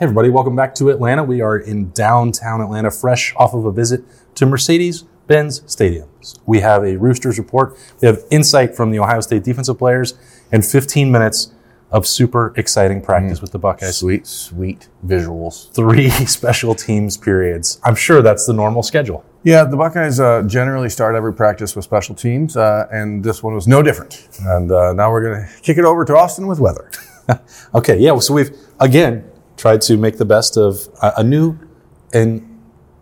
Hey, everybody, welcome back to Atlanta. We are in downtown Atlanta, fresh off of a visit to Mercedes Benz Stadium. We have a Roosters report, we have insight from the Ohio State defensive players, and 15 minutes of super exciting practice with the Buckeyes. Sweet, sweet visuals. Three special teams periods. I'm sure that's the normal schedule. Yeah, the Buckeyes uh, generally start every practice with special teams, uh, and this one was no different. And uh, now we're going to kick it over to Austin with weather. Okay, yeah, so we've again tried to make the best of a, a new and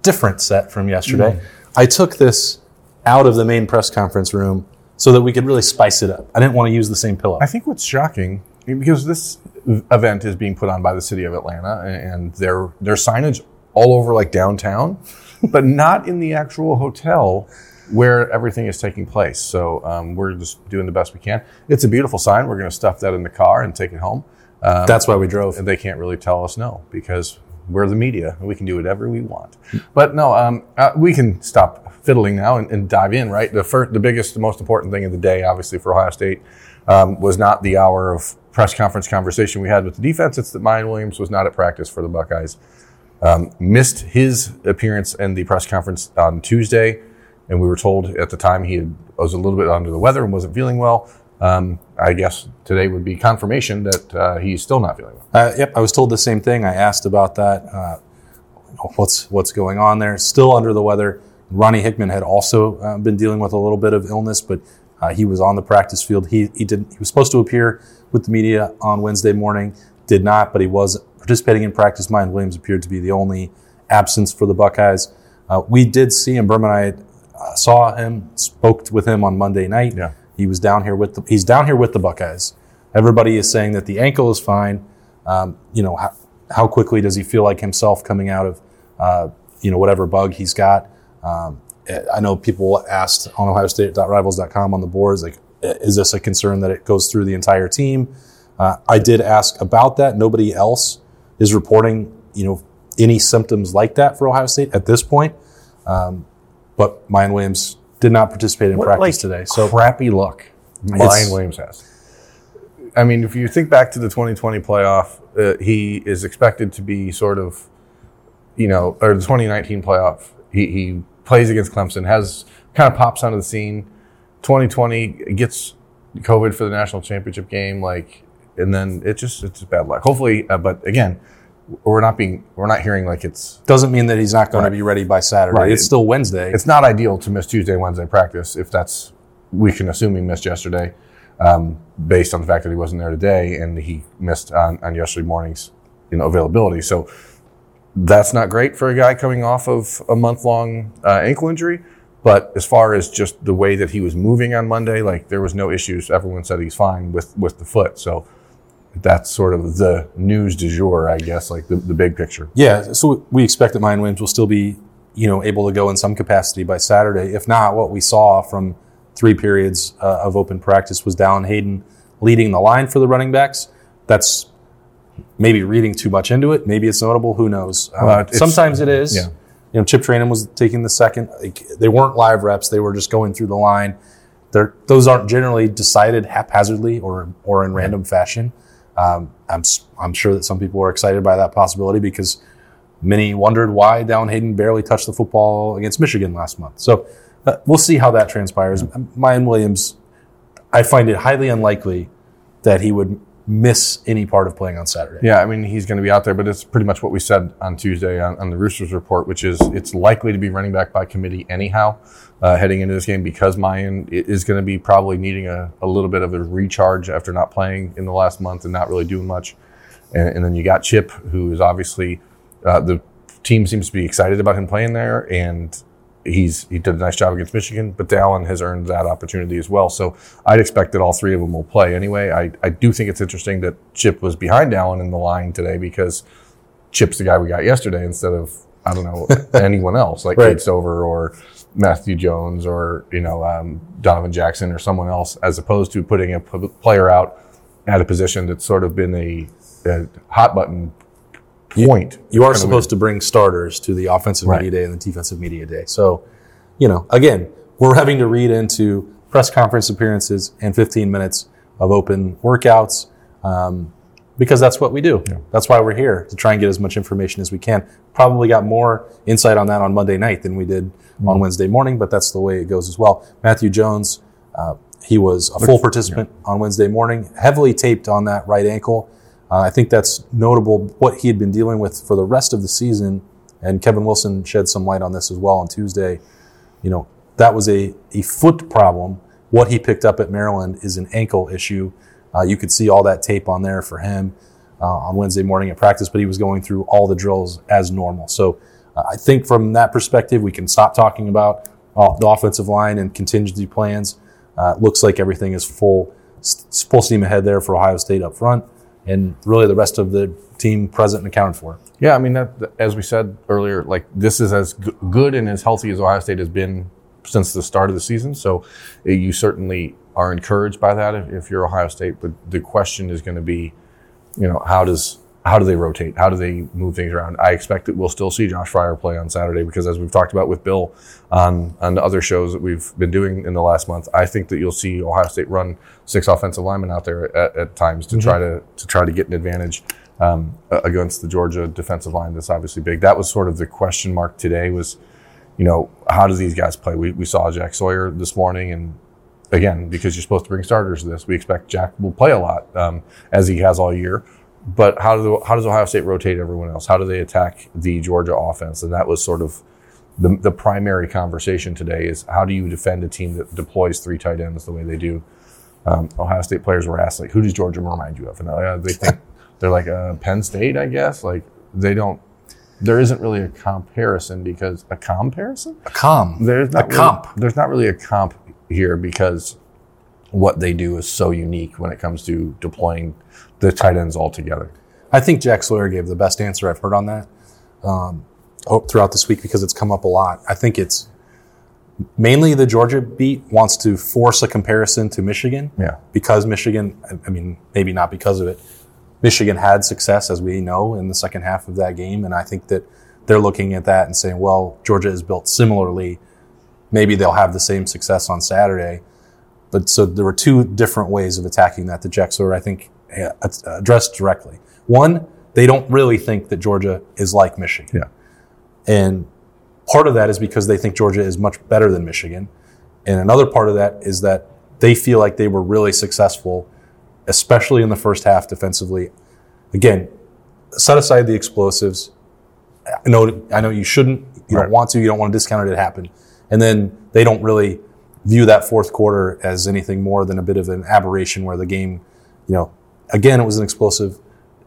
different set from yesterday. I took this out of the main press conference room so that we could really spice it up. I didn't want to use the same pillow. I think what's shocking, because this event is being put on by the city of Atlanta, and their their signage all over like downtown, but not in the actual hotel where everything is taking place. So um, we're just doing the best we can. It's a beautiful sign. We're going to stuff that in the car and take it home. Um, That's why we drove. and they can't really tell us no because we're the media and we can do whatever we want. But no, um, uh, we can stop fiddling now and, and dive in. Right, the first, the biggest, the most important thing of the day, obviously for Ohio State, um, was not the hour of press conference conversation we had with the defense. It's that Miyan Williams was not at practice for the Buckeyes. Um, missed his appearance in the press conference on Tuesday, and we were told at the time he had, was a little bit under the weather and wasn't feeling well. Um, I guess today would be confirmation that uh, he's still not feeling well. Uh, yep, I was told the same thing. I asked about that. Uh, what's what's going on there? Still under the weather. Ronnie Hickman had also uh, been dealing with a little bit of illness, but uh, he was on the practice field. He he did he was supposed to appear with the media on Wednesday morning, did not, but he was participating in practice. Miyan Williams appeared to be the only absence for the Buckeyes. Uh, we did see him. Berman and I uh, saw him, spoke with him on Monday night. Yeah. He was down here with the, he's down here with the Buckeyes. Everybody is saying that the ankle is fine. Um, you know, how, how quickly does he feel like himself coming out of, uh, you know, whatever bug he's got? Um, I know people asked on OhioState.rivals.com on the boards, like, is this a concern that it goes through the entire team? Uh, I did ask about that. Nobody else is reporting, you know, any symptoms like that for Ohio State at this point. Um, but Miyan Williams did not participate in practice today. So crappy luck Brian Williams has. I mean, if you think back to the 2020 playoff, uh, he is expected to be sort of, you know, or the 2019 playoff. He, he plays against Clemson, has kind of pops onto the scene. 2020 gets COVID for the national championship game, like, and then it just it's just bad luck. Hopefully, uh, but again, we're not being we're not hearing like it's doesn't mean that he's not going Right. to be ready by Saturday. Right. It's still Wednesday. it's not ideal to miss Tuesday, Wednesday practice if that's we can assume he missed yesterday, um, based on the fact that he wasn't there today and he missed on, on yesterday morning's you know availability. So that's not great for a guy coming off of a month long uh, ankle injury. But as far as just the way that he was moving on Monday, like there was no issues. Everyone said he's fine with with the foot. So that's sort of the news du jour, I guess, like the, the big picture. Yeah, so we expect that Miyan Williams will still be, you know, able to go in some capacity by Saturday. If not, what we saw from three periods uh, of open practice was Dallan Hayden leading the line for the running backs. That's maybe reading too much into it. Maybe it's notable. Who knows? Um, Well, sometimes it is. yeah. You know, Chip Trayanum was taking the second. Like, they weren't live reps. They were just going through the line. They're, those aren't generally decided haphazardly or or in random fashion. Um, I'm I'm sure that some people are excited by that possibility because many wondered why Dallan Hayden barely touched the football against Michigan last month. So uh, we'll see how that transpires. Miyan Williams, I find it highly unlikely that he would miss any part of playing on Saturday. Yeah, I mean, he's going to be out there, but it's pretty much what we said on Tuesday on, on the Roosters report, which is it's likely to be running back by committee anyhow uh, heading into this game because Miyan is going to be probably needing a, a little bit of a recharge after not playing in the last month and not really doing much. And, and then you got Chip, who is obviously uh, the team seems to be excited about him playing there, and he's he did a nice job against Michigan. But Dallan has earned that opportunity as well, so I'd expect that all three of them will play anyway. I, I do think it's interesting that Chip was behind Dallan in the line today because Chip's the guy we got yesterday instead of I don't know anyone else like Right. Cade Stover or Matthew Jones or you know um, Donovan Jackson or someone else, as opposed to putting a p- player out at a position that's sort of been a, a hot button point. You are Kinda supposed to bring starters to the offensive Right. media day and the defensive media day. So, you know, again, we're having to read into press conference appearances and 15 minutes of open workouts. Um, because that's what we do. That's why we're here to try and get as much information as we can. Probably got more insight on that on Monday night than we did on Wednesday morning, but that's the way it goes as well. Matthew Jones, uh, he was a full participant on Wednesday morning, heavily taped on that right ankle. Uh, I think that's notable what he had been dealing with for the rest of the season. And Kevin Wilson shed some light on this as well on Tuesday. You know, that was a, a foot problem. What he picked up at Maryland is an ankle issue. Uh, you could see all that tape on there for him uh, on Wednesday morning at practice, but he was going through all the drills as normal. So uh, I think from that perspective, we can stop talking about uh, the offensive line and contingency plans. Uh, looks like everything is full, full steam ahead there for Ohio State up front, and really the rest of the team present and accounted for. Yeah, I mean, that, as we said earlier, like this is as g- good and as healthy as Ohio State has been since the start of the season. So uh, you certainly are encouraged by that if, if you're Ohio State. But the question is going to be, you know, how does how do they rotate? How do they move things around? I expect that we'll still see Josh Fryar play on Saturday because, as we've talked about with Bill on on the other shows that we've been doing in the last month, I think that you'll see Ohio State run six offensive linemen out there at, at times to try to to try to get an advantage um, against the Georgia defensive line. That's obviously big. That was sort of the question mark today. Was you know how do these guys play? We we saw Jack Sawyer this morning and. Again, because you're supposed to bring starters to this, we expect Jack will play a lot um, as he has all year but how do how does Ohio State rotate everyone else? How do they attack the Georgia offense? And that was sort of the, the primary conversation today is how do you defend a team that deploys three tight ends the way they do? Um, Ohio State players were asked like, who does Georgia remind you of? And uh, they think they're like uh, Penn State, I guess. Like they don't. There isn't really a comparison because a comparison. A calm. There's not A comp. There's not really a comp here because what they do is so unique when it comes to deploying the tight ends all together. I think Jack Sawyer gave the best answer I've heard on that um, throughout this week because it's come up a lot. I think it's mainly the Georgia beat wants to force a comparison to Michigan Yeah. because Michigan, I- mean, maybe not because of it. Michigan had success, as we know, in the second half of that game. And I think that they're looking at that and saying, well, Georgia is built similarly. Maybe they'll have the same success on Saturday. But so there were two different ways of attacking that Jack Sawyer, I think, Uh, addressed directly. One, they don't really think that Georgia is like Michigan. Yeah. And part of that is because they think Georgia is much better than Michigan. And another part of that is that they feel like they were really successful, especially in the first half defensively. Again, set aside the explosives. I know, I know you shouldn't, you Right. don't want to, you don't want to discount it, it happened. And then they don't really view that fourth quarter as anything more than a bit of an aberration where the game, you know, again, it was an explosive.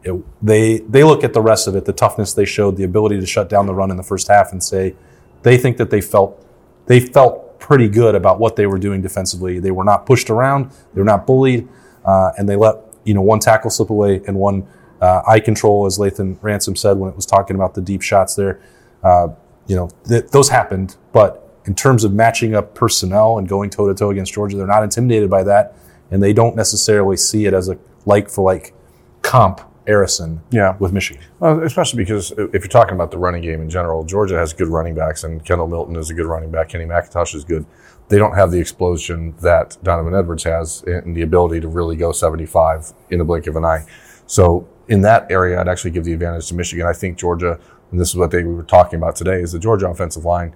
It, they they look at the rest of it, the toughness they showed, the ability to shut down the run in the first half, and say they think that they felt they felt pretty good about what they were doing defensively. They were not pushed around, they were not bullied, uh, and they let you know one tackle slip away and one uh, eye control, as Lathan Ransom said when it was talking about the deep shots there. Uh, you know th- those happened, but in terms of matching up personnel and going toe to toe against Georgia, they're not intimidated by that, and they don't necessarily see it as a like for like comp Arison Yeah. with Michigan. Well, especially because if you're talking about the running game in general, Georgia has good running backs, and Kendall Milton is a good running back. Kenny McIntosh is good. They don't have the explosion that Donovan Edwards has and the ability to really go 75 in the blink of an eye. So in that area, I'd actually give the advantage to Michigan. I think Georgia, and this is what they were talking about today, is the Georgia offensive line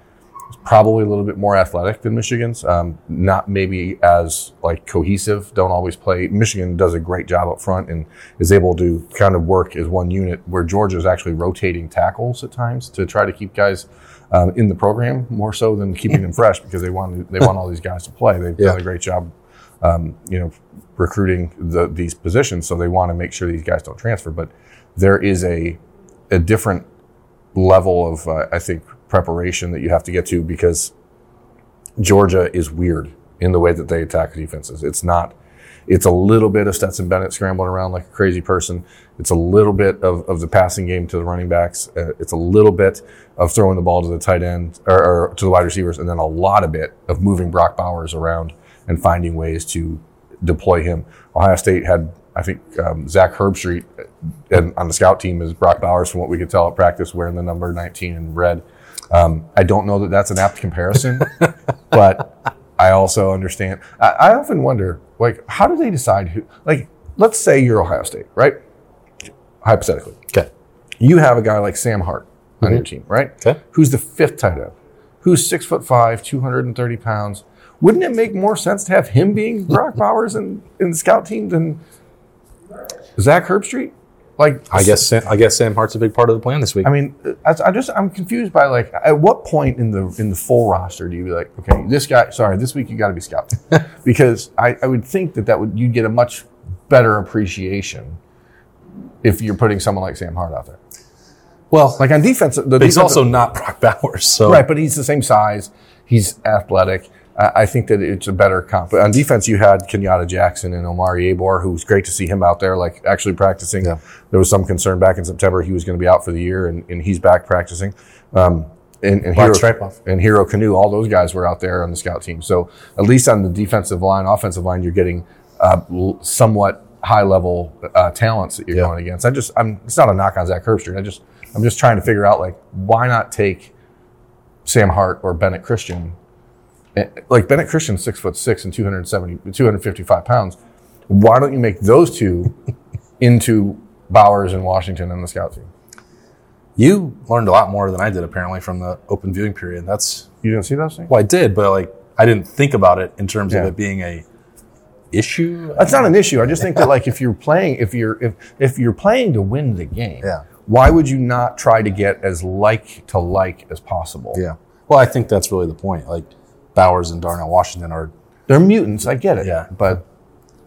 probably a little bit more athletic than Michigan's. Um, not maybe as like cohesive. Don't always play. Michigan does a great job up front and is able to kind of work as one unit. Where Georgia is actually rotating tackles at times to try to keep guys um, in the program more so than keeping them fresh because they want they want all these guys to play. They've Yeah. done a great job. Um, you know, recruiting the, these positions, so they want to make sure these guys don't transfer. But there is a a different level of, uh, I think, preparation that you have to get to because Georgia is weird in the way that they attack defenses. It's not, it's a little bit of Stetson Bennett scrambling around like a crazy person. It's a little bit of, of the passing game to the running backs. Uh, it's a little bit of throwing the ball to the tight end or, or to the wide receivers, and then a lot of bit of moving Brock Bowers around and finding ways to deploy him. Ohio State had, I think, um, Zach Herbstreit and on the scout team is Brock Bowers, from what we could tell at practice, wearing the number 19 in red. Um, I don't know that that's an apt comparison, but I also understand. I, I often wonder, like, how do they decide who? Like, let's say you're Ohio State, right? hypothetically, Okay. you have a guy like Sam Hart on your team, right? Okay. Who's the fifth tight end, who's six foot five, 230 pounds. Wouldn't it make more sense to have him being Brock Bowers in, in the scout team than Zach Herbstreit? Like, I guess Sam, I guess Sam Hart's a big part of the plan this week. I mean, I, I just I'm confused by like at what point in the in the full roster do you be like, okay, this guy, sorry, this week you got to be scout because I, I would think that that would you'd get a much better appreciation if you're putting someone like Sam Hart out there. well, Like on defense, the but he's also not Brock Bowers. So right, but he's the same size. He's athletic. I think that it's a better comp. On defense, you had Kenyatta Jackson and Omari Abor, who was great to see him out there, like actually practicing. Yeah. There was some concern back in September he was going to be out for the year, and, and he's back practicing. Um, and, and Hero, and Hero Kanu, all those guys were out there on the scout team. So at least on the defensive line, offensive line, you're getting uh, somewhat high level uh, talents that you're Yeah. going against. I just, I'm. It's not a knock on Zach Herbstreit. I just, I'm just trying to figure out like why not take Sam Hart or Bennett Christian. Like Bennett Christian, six foot six and 270, 255 pounds. Why don't you make those two into Bowers and Washington and the scout team? you learned a lot more than I did apparently from the open viewing period. That's You didn't see those things? well, I did, but like I didn't think about it in terms Yeah. of it being a issue. That's not an issue. I just think that like if you're playing, if you're if if you're playing to win the game, Yeah. why would you not try to get as like to like as possible? Yeah. Well, I think that's really the point. Like Bowers and Darnell Washington are. They're mutants. I get it. Yeah. But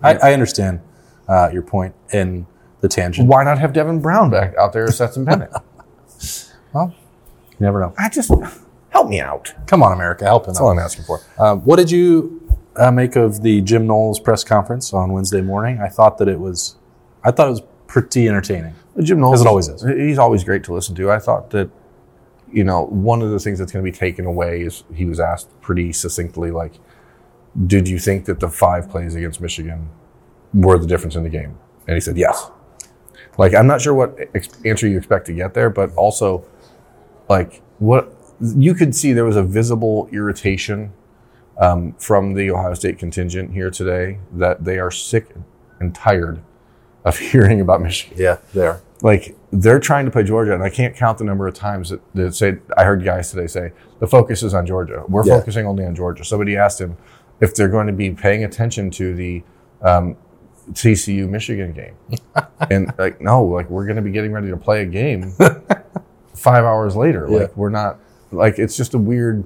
I, I understand uh, your point in the tangent. why not have Devin Brown back out there as Stetson Bennett? Well, you never know. I just help me out. Come on, America, help him That's all. I'm asking for. Um, what did you uh, make of the Jim Knowles press conference on Wednesday morning? I thought that it was, I thought it was pretty entertaining. Jim Knowles As it always is. He's always great to listen to. I thought that, you know, one of the things that's going to be taken away is he was asked pretty succinctly, like, did you think that the five plays against Michigan were the difference in the game? And he said, yes. Like, I'm not sure what ex- answer you expect to get there, but also, like, what you could see there was a visible irritation um, from the Ohio State contingent here today that they are sick and tired of hearing about Michigan Yeah, there. Like they're trying to play Georgia, and I can't count the number of times that, that say I heard guys today say the focus is on Georgia. We're Yeah. focusing only on Georgia. Somebody asked him if they're going to be paying attention to the um, TCU Michigan game, and like no, like we're going to be getting ready to play a game five hours later. Yeah. Like we're not like it's just a weird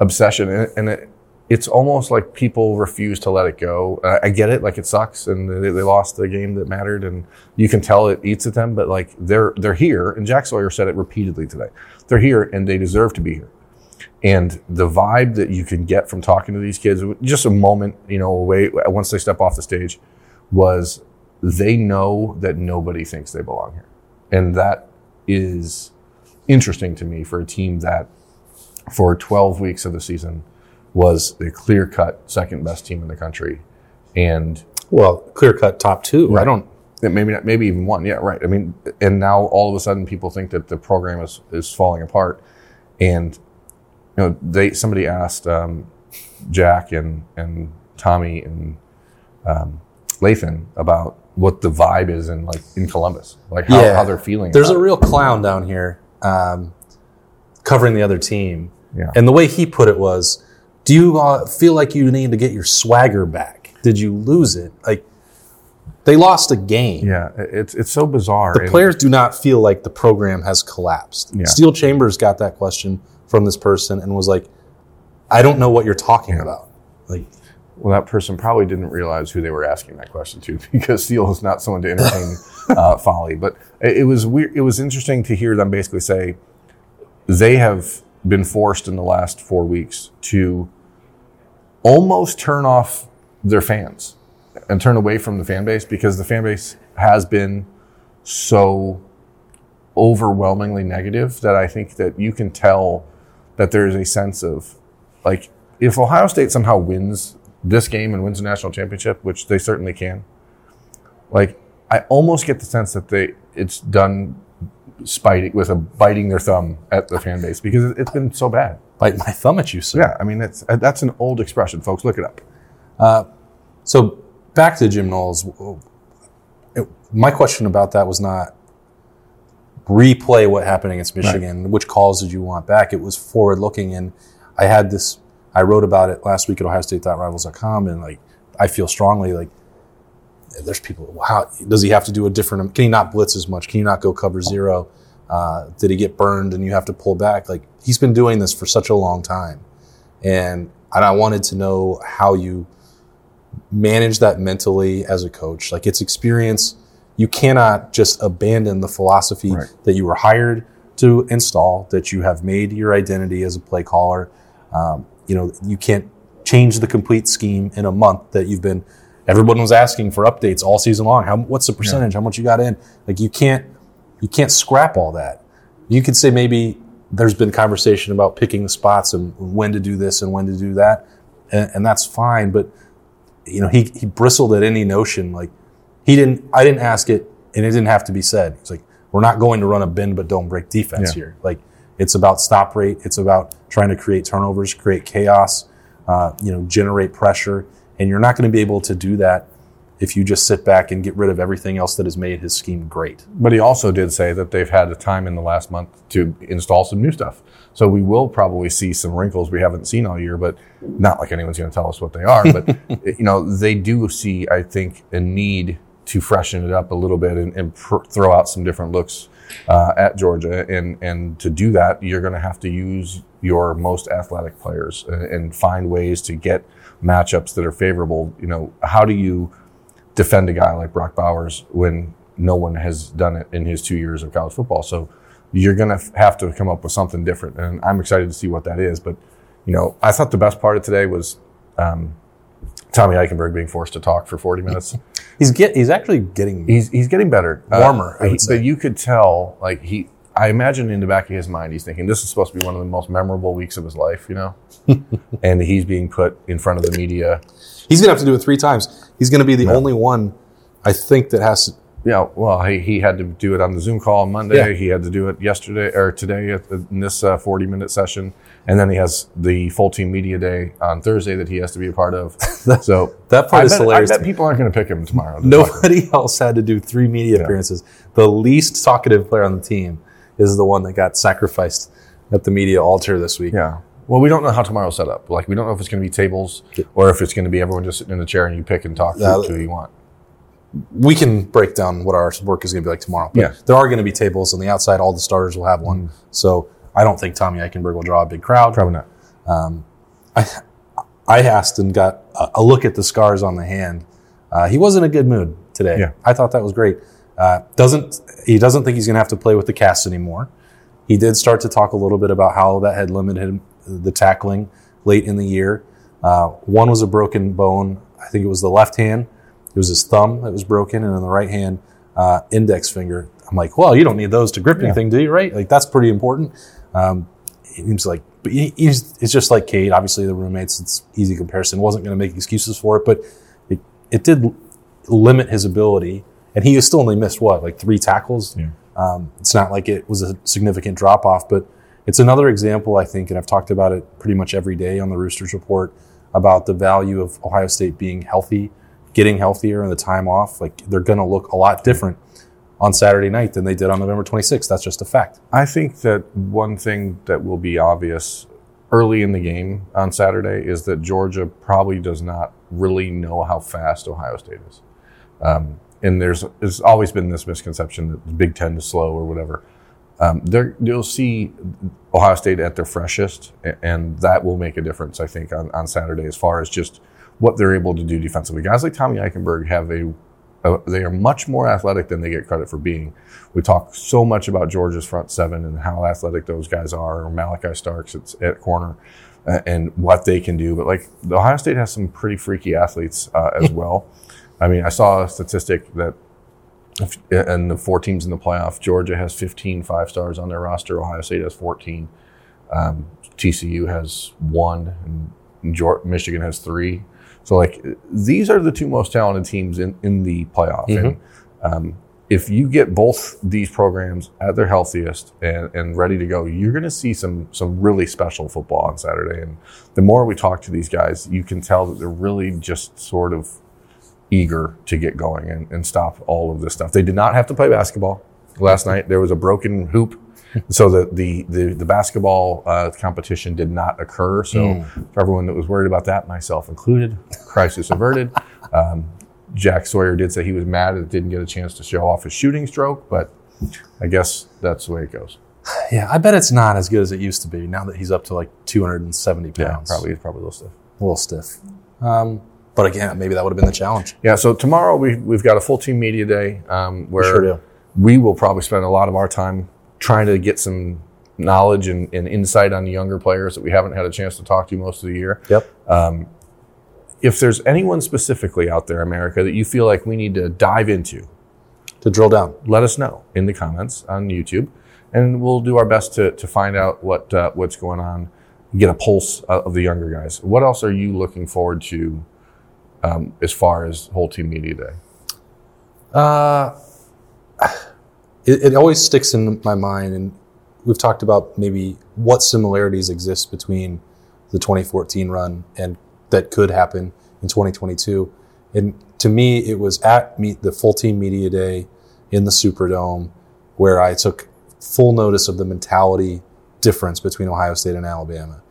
obsession, and, and it, it's almost like people refuse to let it go. I, get it, like it sucks, and they, they lost the game that mattered, and you can tell it eats at them. But like they're they're here, and Jack Sawyer said it repeatedly today. They're here, and they deserve to be here. And the vibe that you can get from talking to these kids, just a moment, you know, away once they step off the stage, was they know that nobody thinks they belong here, and that is interesting to me for a team that for 12 weeks of the season was the clear cut second best team in the country. And Well, clear cut top two. I don't. maybe not, maybe even one. Yeah, right. I mean, and now all of a sudden people think that the program is, is falling apart. And, you know, they, somebody asked um, Jack and, and Tommy and um, Lathan about what the vibe is in like in Columbus, like how, Yeah. how they're feeling. There's a real clown down here um, covering the other team. Yeah. And the way he put it was, do you uh, feel like you need to get your swagger back? Did you lose it? Like, they lost a game. yeah, it's it's so bizarre. The players do not feel like the program has collapsed. Yeah. Steele Chambers got that question from this person and was like, I don't know what you're talking about. Like, Well, that person probably didn't realize who they were asking that question to because Steele is not someone to entertain uh, folly. But it, it was weird. It was interesting to hear them basically say they have been forced in the last four weeks to almost turn off their fans and turn away from the fan base because the fan base has been so overwhelmingly negative that I think that you can tell that there is a sense of like if Ohio State somehow wins this game and wins the national championship, which they certainly can, like I almost get the sense that they it's done spiting with a biting their thumb at the fan base because it- it's been so bad. bite my thumb at you, sir. Yeah, I mean that's uh, that's an old expression, folks. Look it up. Uh, so back to Jim Knowles. It- My question about that was not replay what happened against Michigan. Which calls did you want back? It was forward looking, and I had this. I wrote about it last week at OhioState.Rivals.com, and like I feel strongly like there's people. How does he have to do a different? Can he not blitz as much? Can you not go cover zero? Uh, did he get burned and you have to pull back? Like he's been doing this for such a long time, and and I wanted to know how you manage that mentally as a coach. Like it's experience. You cannot just abandon the philosophy Right. that you were hired to install, that you have made your identity as a play caller. Um, you know, you can't change the complete scheme in a month that you've been. Everyone was asking for updates all season long. How, what's the percentage? How much you got in? Like you can't, you can't scrap all that. You could say maybe there's been conversation about picking the spots and when to do this and when to do that, and, and that's fine. But you know, he he bristled at any notion like he didn't. I didn't ask it, and it didn't have to be said. It's like, we're not going to run a bend but don't break defense Yeah. here. Like it's about stop rate. It's about trying to create turnovers, create chaos, uh, you know, generate pressure, and you're not going to be able to do that if you just sit back and get rid of everything else that has made his scheme great. But he also did say that they've had a time in the last month to install some new stuff. So we will probably see some wrinkles we haven't seen all year, but not like anyone's going to tell us what they are. But you know, they do see, I think, a need to freshen it up a little bit and, and pr- throw out some different looks uh, at Georgia. And and to do that, you're going to have to use your most athletic players and, and find ways to get matchups that are favorable. You know, how do you defend a guy like Brock Bowers when no one has done it in his two years of college football. So you're going to have to come up with something different. And I'm excited to see what that is. But, you know, I thought the best part of today was um, Tommy Eichenberg being forced to talk for 40 minutes. He's get he's actually getting he's, he's getting better. Warmer, I Uh, he-. But you could tell, like, he, I imagine in the back of his mind, he's thinking this is supposed to be one of the most memorable weeks of his life, you know? and he's being put in front of the media. He's gonna have to do it three times. He's gonna be the only one, I think, that has to. Yeah, well, he, he had to do it on the Zoom call on Monday. Yeah. He had to do it yesterday or today at the, in this uh, 40 minute session. And then he has the full team media day on Thursday that he has to be a part of. so That part I is bet, hilarious. I bet people aren't going to pick him tomorrow. to. Nobody else had to do three media appearances. The least talkative player on the team is the one that got sacrificed at the media altar this week. Yeah. Well, we don't know how tomorrow's set up. Like, we don't know if it's going to be tables or if it's going to be everyone just sitting in a chair and you pick and talk to who you want. We can break down what our work is going to be like tomorrow. But Yeah. there are going to be tables on the outside. All the starters will have one. So I don't think Tommy Eichenberg will draw a big crowd. Probably not. I asked and got a, a look at the scars on the hand. Uh, he wasn't in a good mood today. Yeah. I thought that was great. Uh, doesn't he doesn't think he's going to have to play with the cast anymore. He did start to talk a little bit about how that had limited him, the tackling late in the year. Uh, one was a broken bone. I think it was the left hand. It was his thumb that was broken, and in the right hand, uh, index finger. I'm like, well, you don't need those to grip anything, do you? Right? Like that's pretty important. Um, he's like, but he, he's it's just like Cade. Obviously, the roommates. It's easy comparison. wasn't going to make excuses for it, but it, it did limit his ability, and he still only missed what like three tackles. Yeah. Um, it's not like it was a significant drop off, but it's another example, I think, and I've talked about it pretty much every day on the Roosters report about the value of Ohio State being healthy, getting healthier, and the time off. Like they're going to look a lot different on Saturday night than they did on November 26th. That's just a fact. I think that one thing that will be obvious early in the game on Saturday is that Georgia probably does not really know how fast Ohio State is. Um, and there's, there's always been this misconception that the Big Ten is slow or whatever. Um, you'll see Ohio State at their freshest, and that will make a difference, I think, on, on Saturday as far as just what they're able to do defensively. Guys like Tommy Eichenberg have a, a they are much more athletic than they get credit for being. We talk so much about Georgia's front seven and how athletic those guys are, or Malaki Starks at, at corner, uh, and what they can do. But like the Ohio State has some pretty freaky athletes uh, as well. I mean, I saw a statistic that if, and the four teams in the playoff, Georgia has 15 five stars on their roster. Ohio State has 14. Um, TCU has one, and Michigan has three. So, like, these are the two most talented teams in, in the playoff. And um, if you get both these programs at their healthiest and, and ready to go, you're going to see some some really special football on Saturday. And the more we talk to these guys, you can tell that they're really just sort of eager to get going and, and stop all of this stuff. They did not have to play basketball. last night. There was a broken hoop, so the the the, the basketball uh, competition did not occur. So for everyone that was worried about that, myself included, crisis averted. Um, Jack Sawyer did say he was mad that didn't get a chance to show off his shooting stroke, but I guess that's the way it goes. Yeah, I bet it's not as good as it used to be now that he's up to like 270 pounds. Yeah, probably probably a little stiff. a little stiff. Um, but again, maybe that would have been the challenge. Yeah, so tomorrow we, we've got a full team media day um, where sure do. we will probably spend a lot of our time trying to get some knowledge and, and insight on the younger players that we haven't had a chance to talk to most of the year. Yep. If there's anyone specifically out there, America, that you feel like we need to dive into, To drill down. let us know in the comments on YouTube, and we'll do our best to, to find out what uh, what's going on, get a pulse uh, of the younger guys. What else are you looking forward to um, as far as whole team media day? Uh, it, it always sticks in my mind, and we've talked about maybe what similarities exist between the 2014 run and that could happen in 2022. And to me, it was at meet the full team media day in the Superdome where I took full notice of the mentality difference between Ohio State and Alabama.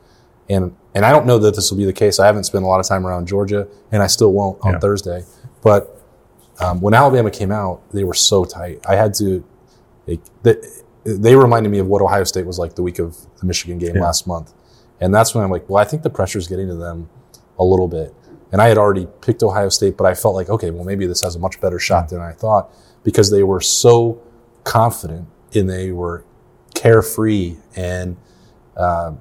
And and I don't know that this will be the case. I haven't spent a lot of time around Georgia, and I still won't on Yeah. Thursday. But um, when Alabama came out, they were so tight. I had to. They, they, they reminded me of what Ohio State was like the week of the Michigan game Yeah. last month, and that's when I'm like, well, I think the pressure's getting to them a little bit. And I had already picked Ohio State, but I felt like, okay, well, maybe this has a much better shot than I thought because they were so confident and they were carefree and uh,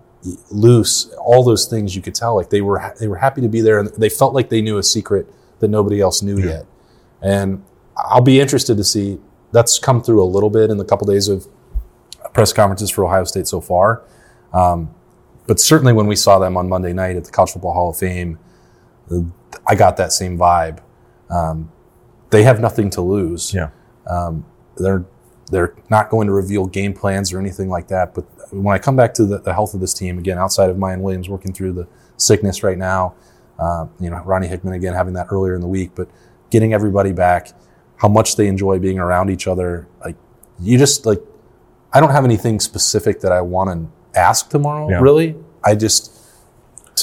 loose. All those things you could tell, like they were they were happy to be there, and they felt like they knew a secret that nobody else knew yet. And I'll be interested to see that's come through a little bit in the couple days of press conferences for Ohio State so far. Um, but certainly when we saw them on Monday night at the College Football Hall of Fame, I got that same vibe. Um, they have nothing to lose. Yeah. They're they're not going to reveal game plans or anything like that. But when I come back to the, the health of this team again, outside of Miyan Williams working through the sickness right now, uh, you know Ronnie Hickman again having that earlier in the week, but getting everybody back, how much they enjoy being around each other, like you just like I don't have anything specific that I want to ask tomorrow. Yeah. Really, I just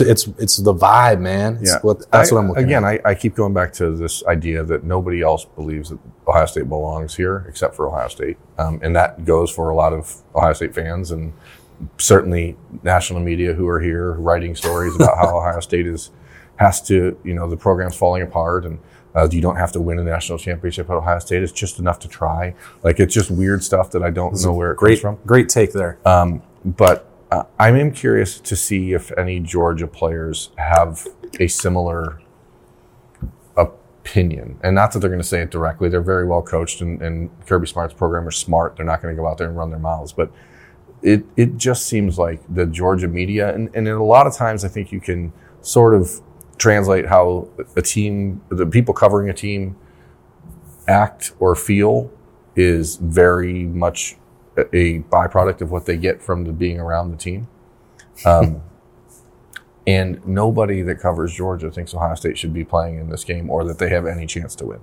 it's it's the vibe, man. It's what, that's I- what I'm looking again. I, I keep going back to this idea that nobody else believes that Ohio State belongs here except for Ohio State, um, and that goes for a lot of Ohio State fans and certainly national media who are here writing stories about how Ohio State is has to, you know, the program's falling apart and. Uh, you don't have to win a national championship at Ohio State. It's just enough to try. Like it's just weird stuff that I don't know where it Great, comes from. great take there. But uh, I am curious to see if any Georgia players have a similar opinion. And not that they're going to say it directly. They're very well coached, and, and Kirby Smart's program are smart. They're not going to go out there and run their mouths. But it, it just seems like the Georgia media, and, and a lot of times I think you can sort of translate how a team, the people covering a team, act or feel is very much a byproduct of what they get from the being around the team. Um, and nobody that covers Georgia thinks Ohio State should be playing in this game or that they have any chance to win.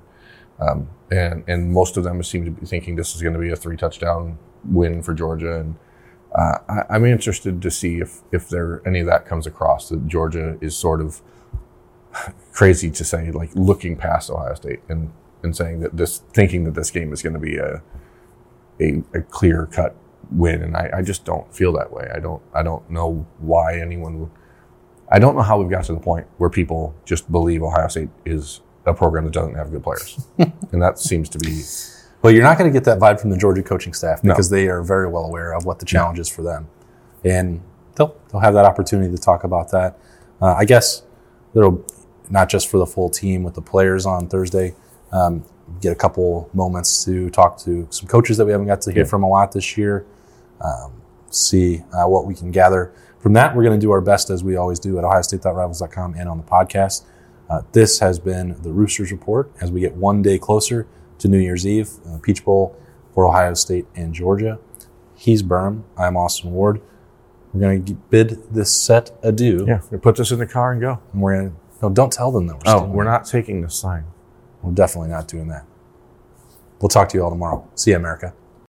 Um, and and most of them seem to be thinking this is going to be a three touchdown win for Georgia. And uh, I, I'm interested to see if if there any of that comes across that Georgia is sort of crazy to say like looking past Ohio State and and saying that this thinking that this game is going to be a a, a clear cut win, and I, I just don't feel that way. I don't I don't know why anyone would. I don't know how we've got to the point where people just believe Ohio State is a program that doesn't have good players, and that seems to be Well, you're not going to get that vibe from the Georgia coaching staff No. because they are very well aware of what the challenge is for them, and they'll they'll have that opportunity to talk about that. Uh, I guess there'll not just for the full team with the players on Thursday. Um, get a couple moments to talk to some coaches that we haven't got to hear Yeah. from a lot this year. Um, see uh, what we can gather from that. We're going to do our best as we always do at OhioState.rivals.com and on the podcast. Uh, this has been the Roosters Report as we get one day closer to New Year's Eve, uh, Peach Bowl for Ohio State and Georgia. He's Berm. I'm Austin Ward. We're going to bid this set adieu. yeah. We put this in the car and go. And we're going to, no, don't tell them that we're Oh, still we're not taking the sign. We're definitely not doing that. We'll talk to you all tomorrow. See you, America.